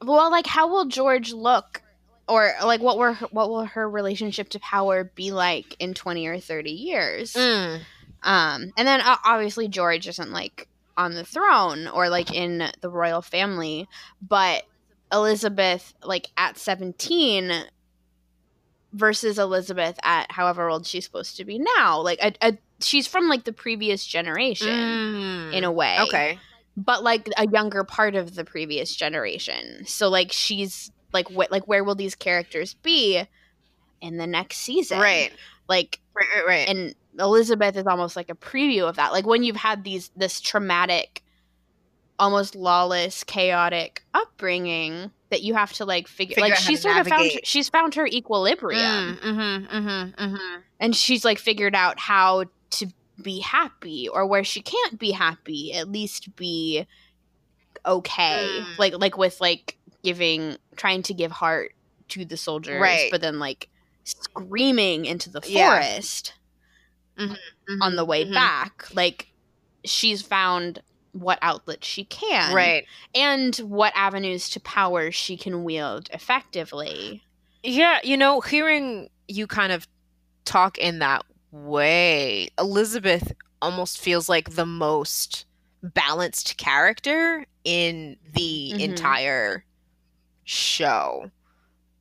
well like how will George look or like what were her, what will her relationship to power be like in 20 or 30 years? Mm. Um, and then uh, obviously George isn't like on the throne or like in the royal family, but Elizabeth like at 17 versus Elizabeth at however old she's supposed to be now. Like a, a she's from like the previous generation Mm. in a way. Okay. But like a younger part of the previous generation. So like she's like what like where will these characters be in the next season? Right. Like Right. Right. Right. and Elizabeth is almost like a preview of that. Like when you've had these this traumatic, almost lawless, chaotic upbringing that you have to like figure, Figure like out how she's to sort of found she's found her equilibrium Mm, mm-hmm, mm-hmm, mm-hmm. and she's like figured out how to be happy or where she can't be happy at least be okay Mm. like like with like giving trying to give heart to the soldiers Right. but then like screaming into the Yeah. Forest on the way Mhm. back like she's found what outlet she can Right. and what avenues to power she can wield effectively Yeah, you know, hearing you kind of talk in that way, Elizabeth almost feels like the most balanced character in the Mhm. entire show.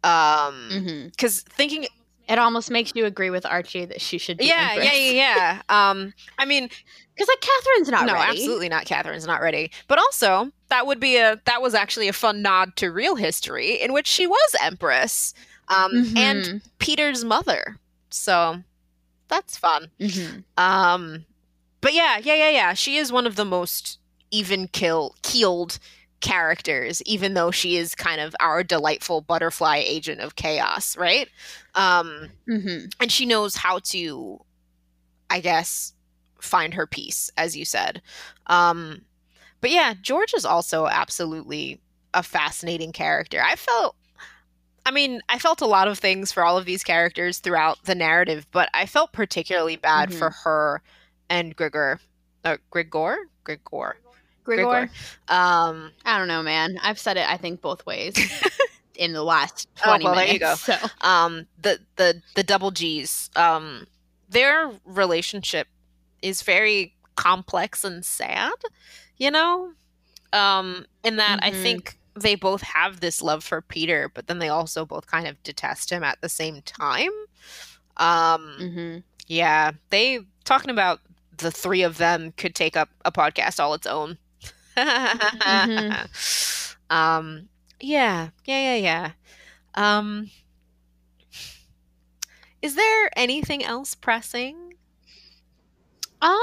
Um mm-hmm. cuz thinking it almost makes you agree with archie that she should be yeah, yeah, yeah, yeah. Um I mean, because like catherine's not no, ready. absolutely not. Catherine's not ready. But also, that would be a that was actually a fun nod to real history in which she was empress, um, and Mhm. Peter's mother. So that's fun. Mhm. Um, but yeah, yeah, yeah, yeah. She is one of the most even kill keeled characters, even though she is kind of our delightful butterfly agent of chaos, right? Um, Mhm. and she knows how to i guess find her peace as you said um but yeah george is also absolutely a fascinating character i felt i mean i felt a lot of things for all of these characters throughout the narrative but i felt particularly bad Mhm. for her and grigor uh, grigor grigor Grigor? um I don't know, man. I've said it. I think both ways <laughs> in the last Oh, twenty well, there minutes. you go. So um the the the double g's um their relationship is very complex and sad you know um in that i Mhm. think they both have this love for peter but then they also both kind of detest him at the same time um Mhm. yeah they talking about the three of them could take up a podcast all its own <laughs> um yeah yeah yeah yeah um is there anything else pressing um,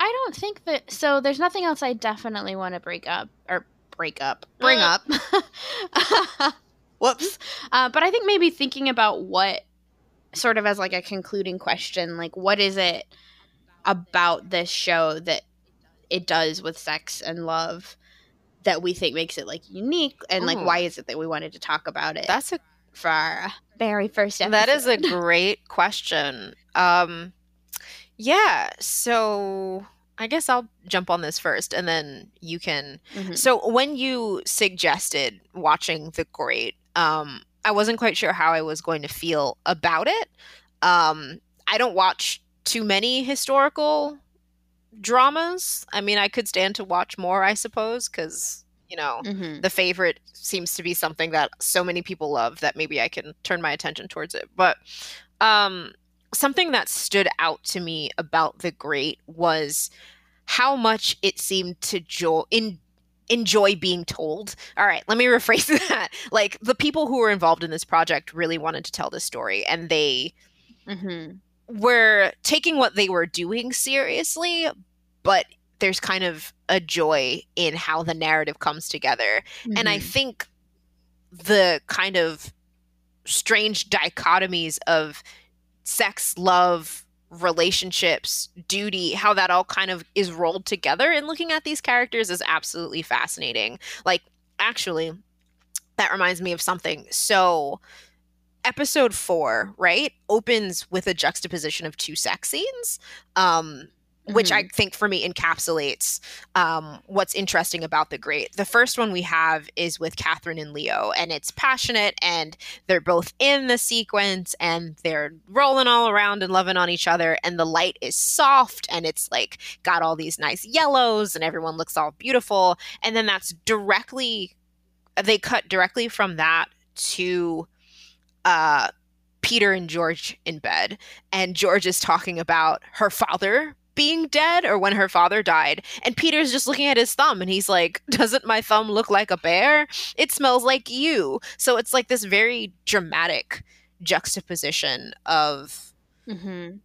I don't think that. So there's nothing else I definitely want to break up or break up, bring Uh. up. <laughs> Whoops. Uh, but I think maybe thinking about what sort of as like a concluding question, like what is it about this show that it does with sex and love that we think makes it like unique and like Ooh. why is it that we wanted to talk about it that's a for our very first episode that is a <laughs> great question um yeah so i guess i'll jump on this first and then you can Mhm. So when you suggested watching The Great, um, I wasn't quite sure how I was going to feel about it. Um, I don't watch too many historical dramas. I mean, I could stand to watch more, I suppose, because you know Mhm. the favorite seems to be something that so many people love that maybe I can turn my attention towards it. But um, something that stood out to me about The Great was how much it seemed to jo- in- enjoy being told. All right, let me <laughs> rephrase that. Like the people who were involved in this project really wanted to tell this story and they Mhm. Were taking what they were doing seriously, but there's kind of a joy in how the narrative comes together. And I Mhm. think the kind of strange dichotomies of sex, love, relationships, duty, how that all kind of is rolled together in looking at these characters is absolutely fascinating. Like, actually, that reminds me of something. So, episode four, right, opens with a juxtaposition of two sex scenes. Um, which mm-hmm. I think for me encapsulates um, what's interesting about the great. The first one we have is with Catherine and Leo, and it's passionate, and they're both in the sequence, and they're rolling all around and loving on each other, and the light is soft, and it's like got all these nice yellows, and everyone looks all beautiful, and then that's directly they cut directly from that to uh Peter and George in bed, and George is talking about her father being dead or when her father died. And Peter's just looking at his thumb and he's like, <laughs> Doesn't my thumb look like a bear? It smells like you. So it's like this very dramatic juxtaposition of, mm-hmm.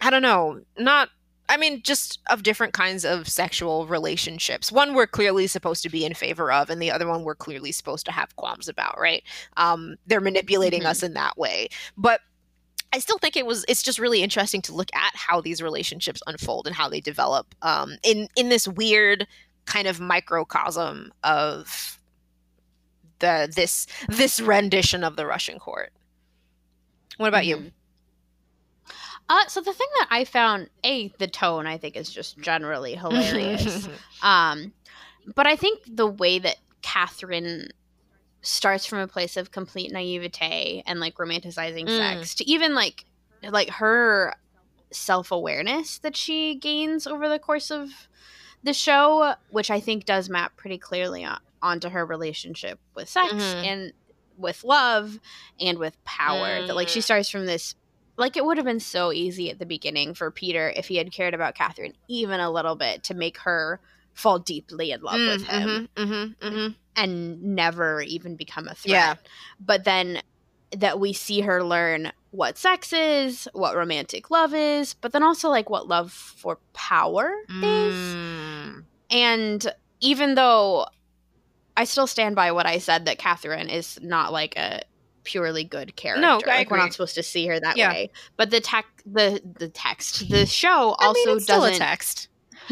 I don't know, not. I mean, just of different kinds of sexual relationships. One we're clearly supposed to be in favor of, and the other one we're clearly supposed to have qualms about, right? Um, they're manipulating mm-hmm. us in that way. But I still think it was it's just really interesting to look at how these relationships unfold and how they develop um, in in this weird kind of microcosm of the this this rendition of the Russian court. What about mm-hmm. you? Uh, so the thing that I found, a the tone I think is just generally <laughs> hilarious, um, but I think the way that Catherine starts from a place of complete naivete and like romanticizing mm. sex to even like like her self-awareness that she gains over the course of the show which i think does map pretty clearly on, onto her relationship with sex mm-hmm. and with love and with power mm. that like she mm. starts from this like it would have been so easy at the beginning for peter if he had cared about catherine even a little bit to make her fall deeply in love mm, with him mm-hmm, mm-hmm, mm-hmm. and never even become a threat. Yeah. But then that we see her learn what sex is, what romantic love is, but then also like what love for power mm. is. And even though I still stand by what I said that Catherine is not like a purely good character. No, like we're not supposed to see her that yeah. way. But the tech the the text, the <laughs> show I also mean, doesn't text. <laughs>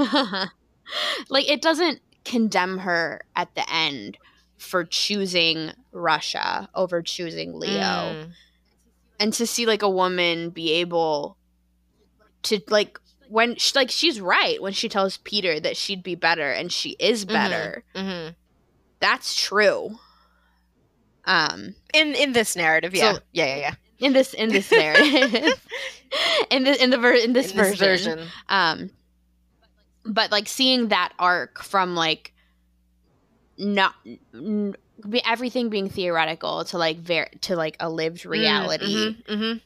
like it doesn't condemn her at the end for choosing Russia over choosing Leo. Mm. And to see like a woman be able to like when she, like she's right when she tells Peter that she'd be better and she is mm-hmm. better. Mm-hmm. Mm-hmm. That's true. Um in in this narrative, yeah. So, yeah, yeah, yeah. In this in this narrative. <laughs> in the in the ver- in this, in version, this version. Um but like seeing that arc from like not n- everything being theoretical to like ver- to like a lived mm, reality mm-hmm, mm-hmm.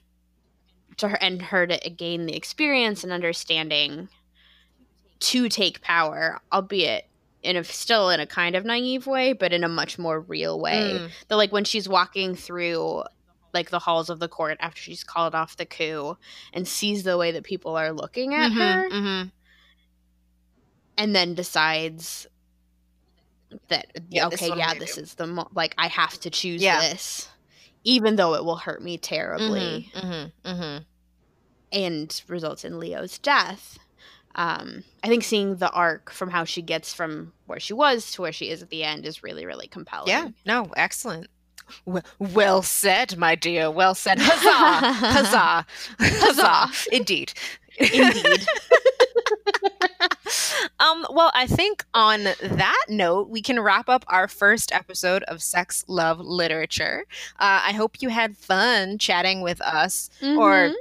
to her and her to gain the experience and understanding to take power albeit in a still in a kind of naive way but in a much more real way mm. that like when she's walking through like the halls of the court after she's called off the coup and sees the way that people are looking at mm-hmm, her mm-hmm and then decides that yeah, okay, this yeah, this do. is the mo- like I have to choose yeah. this, even though it will hurt me terribly, mm-hmm, mm-hmm, mm-hmm. and results in Leo's death. Um, I think seeing the arc from how she gets from where she was to where she is at the end is really, really compelling. Yeah, no, excellent. Well, well said, my dear. Well said. Huzzah! <laughs> Huzzah! Huzzah! Indeed. Indeed. <laughs> um, well, I think on that note, we can wrap up our first episode of Sex, Love, Literature. Uh, I hope you had fun chatting with us, mm-hmm. or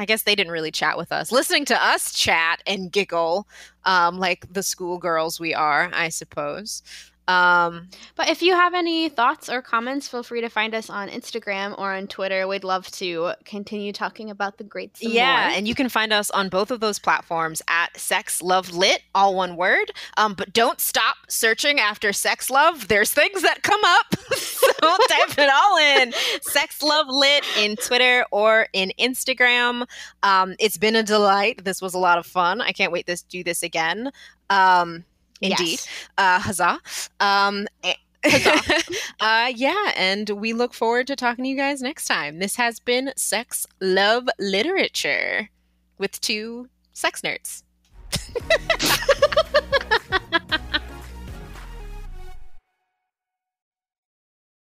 I guess they didn't really chat with us, listening to us chat and giggle um, like the schoolgirls we are, I suppose. Um, but if you have any thoughts or comments, feel free to find us on Instagram or on Twitter. We'd love to continue talking about the greats. Yeah, more. and you can find us on both of those platforms at Sex Love Lit, all one word. Um, but don't stop searching after Sex Love. There's things that come up, <laughs> so type it all in. Sex Love Lit in Twitter or in Instagram. Um, it's been a delight. This was a lot of fun. I can't wait to do this again. Um, Indeed. Yes. Uh, huzzah. Um, <laughs> uh, yeah, and we look forward to talking to you guys next time. This has been Sex, Love, Literature with two sex nerds. <laughs>